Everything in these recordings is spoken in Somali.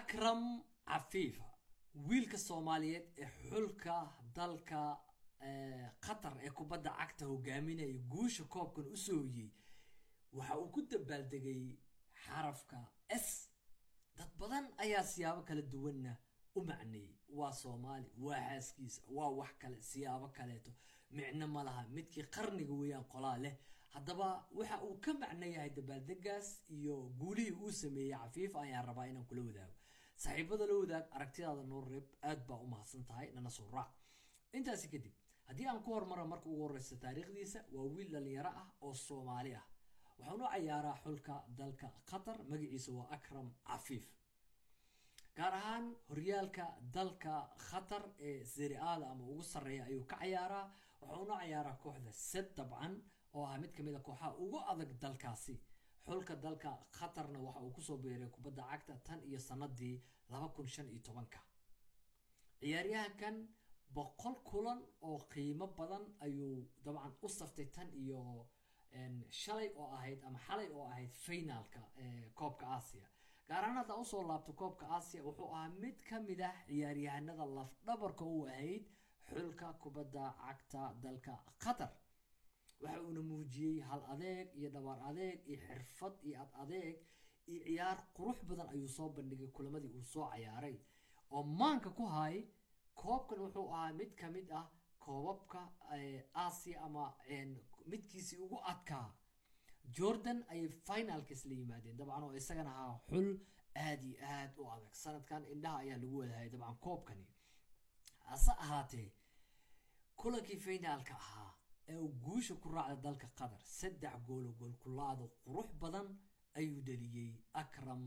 akram cafiifa wiilka soomaaliyeed ee xulka dalka qatar ee kubadda cagta hogaaminaya guusha koobkan u soo hoyey waxa uu ku dabaaldegay xarafka s. Dad badan ayaa siyaabo kala duwanna u macneeyey waa soomaali waa xaaskiisa waa wax kale siyaabo kaleeto. Micno ma laha midkii qarniga weeyaan qolaa leh. Haddaba waxa uu ka macno yahay dabaaldegaas iyo guulihii uu sameeyey cafiif ayaan rabaa inaan kula wadaago saaxiibada la wadaag aragtidaada noo reeb aad baa u mahadsan tahay nana soo raac. Intaasi kadib haddii aan ku hormara marka ugu horeysa taariikhdiisa waa wiil dhalinyaro ah oo soomaali ah. Waxaanu cayaaraa xulka dalka qatar magaciisa waa akram cafiif. Gaar ahaan horyaalka dalka khatar ee seriaada ama ugu sarreeya ayuu ka cayaaraa waxauna cayaaraa kooxda sed dabcan oo ah mid ka mid a kooxaha ugu adag dalkaasi xulka dalka khatarna waxa uu ku soo beeray kubadda cagta tan iyo sanadii laba kun shan iyo tobanka. Ciyaaryahankan boqol kulan oo qiimo badan ayuu dabcan u saftay tan iyo shalay oo ahayd ama xalay oo ahayd finaalka koobka aasiya. Gaaraan haddaan u soo laabto koobka aasiya wuxuu ahaa mid ka mid ah ciyaaryahanada lafdhabarka u ahayd xulka kubadda cagta dalka qatar waxa uuna muujiyey hal adeeg iyo dhabar adeeg iyo xirfad iyo ad adeeg iyo ciyaar qurux badan ayuu soo bandhigay kulamadii uu soo cayaaray oo maanka ku hay koobkan wuxuu ahaa mid ka mid ah koobabka aasiya ama midkiisii ugu adkaa. Jordan ayay finalka isla yimaadeen. Dabcan oo isagana ahaa xul aada iyo aada u adag. Sanadkan indhaha ayaa lagu wadahayay dabcan koobkani. Hase ahaatee kulankii finaalka ahaa ee uu guusha ku raacda dalka qatar. Saddex goolo gool kulaado qurux badan ayuu dhaliyey akram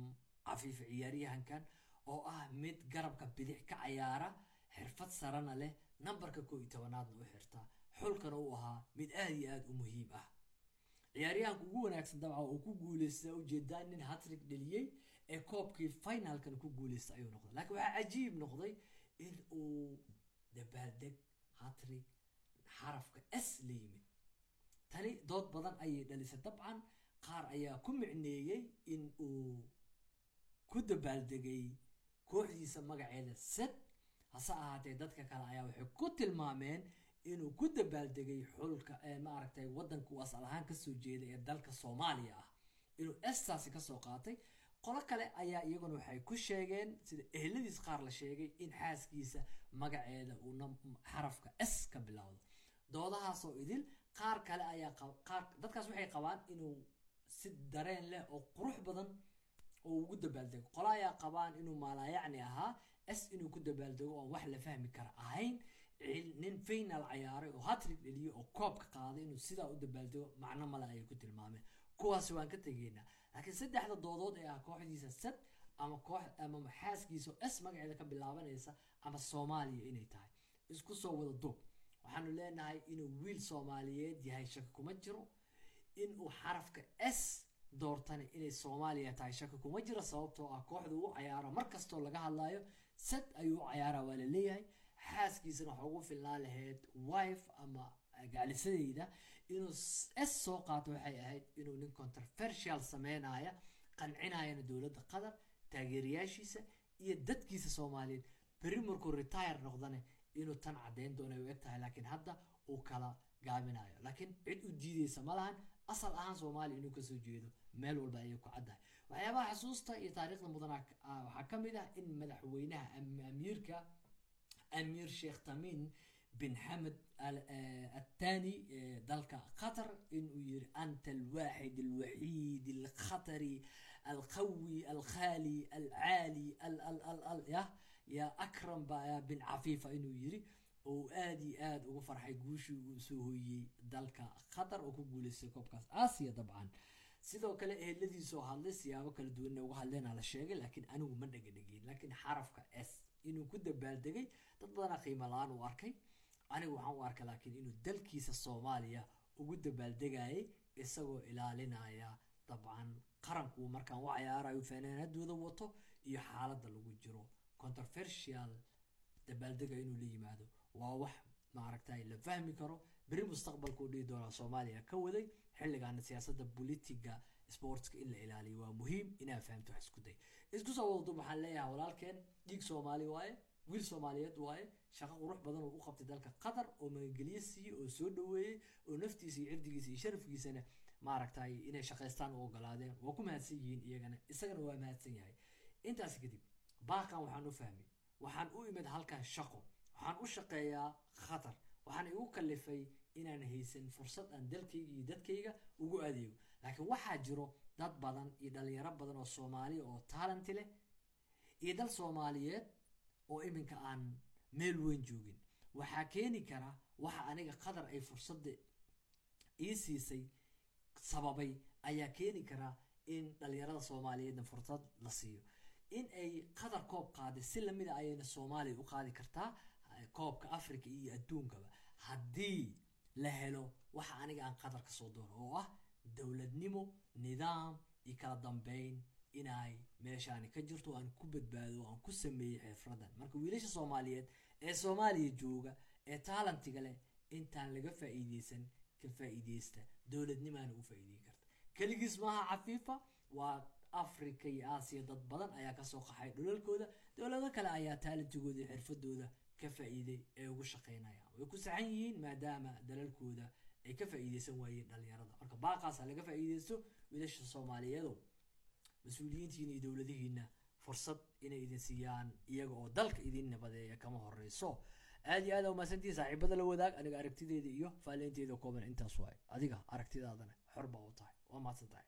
cafiife ciyaaryahankan oo ah mid garabka bidix ka cayaara xirfad sarana leh nambarka koo iyo tobanaadna u xirta. Xulkana uu ahaa mid aada iyo aada u muhiim ah. Ciyaaryahanka ugu wanaagsan dabca uu ku guuleysta u jeedaa nin hatrig dheliyey ee koobkii finalkan ku guuleysta ayuu noqday. Laakiin waxaa cajiib noqday in uu dabaaldeg hatrig xarafka s la yimid tani dood badan ayay dhalisay dabcan qaar ayaa ku micneeyey in uu ku dabaaldegay kooxdiisa magaceeda sed hase ahaatee dadka kale ayaa waxay ku tilmaameen inuu ku dabaaldegay xulka maaragtay waddanka uu asal ahaan ka soo jeeday ee dalka soomaaliya ah inuu estaasi ka soo qaatay qolo kale ayaa iyaguna waxay ku sheegeen sida ehladiis qaar la sheegay in xaaskiisa magaceeda uuna xarafka s ka bilowdo doodahaasoo idil qaar kale ayaa qaar dadkaas waxay qabaan inuu si dareen leh oo qurux badan oo ugu dabaaldego. Qolo ayaa qabaan inuu maalaayacni ahaa s inuu ku dabaaldego oon wax la fahmi kara. Ahayn nin final cayaaray oo hatrig dheliye oo koobka qaaday inuu sidaa u dabaaldego macno male ayay ku tilmaameen kuwaasi waan ka tegeynaa. Laakiin saddexda doodood ee ah kooxdiisa sad ama koox ama xaaskiisa s magaceeda ka bilaabanaysa ama soomaaliya inay tahay. Isku soo wada duub waxaanu leenahay inuu wiil soomaaliyeed yahay shaki kuma jiro inuu xarafka s doortana inay soomaaliya tahay shaki kuma jiro sababtoo ah kooxda u cayaaro mar kastoo laga hadlayo sad ayuu u cayaara waa la leeyahay. Xaaskiisana waxa ugu filnaa lahayd wife ama gaalisadeyda inuu s soo qaato waxay ahayd inuu nin controversial sameynaya qancinayana dowladda qatar taageerayaashiisa iyo dadkiisa soomaaliyeed. Berri markuu retire noqdane inuu tan caddeyn doono u eg tahay laakiin hadda uu kala gaabinayo laakiin cid u diideysa ma lahan asal ahaan soomaaliya inuu ka soo jeedo meel walba ayay ku caddahay. Waxyaabaha xusuusta iyo taariikhda mudana ah, waxaa ka mid ah in madaxweynaha amiirka amiir sheekh tamin bin xamed attani e, e, dalka qatar inuu yiri anta alwaaxid alwaxiid alkhatari alqawi alkhaali alcaali ya? yaa akram baa bin cafiifa inuu yiri oo aad iyo aad ugu farxay guushii uu soo hooyey dalka qatar oo ku guuleystay koobkaas aasiya dabcan sidoo kale eheladiisaoo hadlay siyaabo kala duwanna uga hadleena la sheegay laakiin anigu ma dhegadhegin laakiin xarafka s inuu ku dabaaldegay dad badana qiimo la'aan u arkay anigu waxaan u arkay laakiin inuu dalkiisa soomaaliya ugu dabaaldegayay isagoo ilaalinaya dabcan qaranku markaan u cayaarayo wato iyo xaalada lagu jiro controversial dabaaldega inuu la yimaado. Waa wax maaragtay la fahmi karo. Beri mustaqbalka u dhihi doonaa soomaaliya ka waday. Xilligaana siyaasadda bolitiga sportska in la ilaaliyo waa muhiim inaa fahamto wax isku day. Isku soo wadadub waxaan leeyahay walaalkeen dhiig soomaali waaye wiil soomaaliyeed waaye shaqo qurux badan oo u qabtay dalka qatar oo magangeliye siiyey oo soo dhaweeyey oo naftiisa iyo cirdigiisa iyo sharafkiisana maaragtay inay shaqaystaan u ogolaadeen waa ku mahadsan yihiin iyagana. Isagana waa mahadsan yahay. Intaas kadib baaqan waxaan u fahmay. Waxaan u imid halkan shaqo. Waxaan u shaqeeyaa khatar. Waxaan igu kalifay inaan haysan fursad aan dalkayga iyo dadkayga ugu adeego. Laakiin waxaa jiro dad badan iyo dhalinyaro badan oo soomaaliya oo taalanti leh iyo dal soomaaliyeed oo iminka aan meel weyn joogin. Waxaa keeni kara waxa aniga qatar ay fursadda ii siisay sababay. Ayaa keeni kara in dhalinyarada soomaaliyeedna fursad la siiyo in ay qatar koob qaaday si lamida ayayna soomaaliya u qaadi kartaa koobka africa iyo adduunkaba. Haddii la helo waxa aniga aan qatar ka soo doono oo ah dowladnimo nidaam iyo kala dambeyn inay meeshaani ka jirto aan ku badbaado aan ku sameeyey xirfadan. Marka wiilasha soomaaliyeed ee soomaaliya jooga ee taalantiga leh intaan laga faa'iideysan ka faa'iideysta. Dowladnimaana u faa'iidey karta. Keligiis maaha cafiifa waa africa iyo aasiya dad badan ayaa ka soo qaxay dhulalkooda. Dowlado kale ayaa taalantigooda iyo xirfadooda ka faa'iiday ee ugu shaqeynayaan way ku saxan yihiin maadaama dalalkooda ay ka faa'iideysan waayeen dhalinyarada marka baaqaasa laga faa'iideysto wiilasha soomaaliyeedow mas'uuliyiintiina iyo dowladihiina fursad inay idin siiyaan iyaga oo dalka idin nabadeeya kama horeyso aad iyo aad umaasantii saaxiibada la wadaag aniga aragtideeda iyo faaleynteeda kooban intaas waay. Adiga aragtidaadana xor u tahay waa mahadsan tahay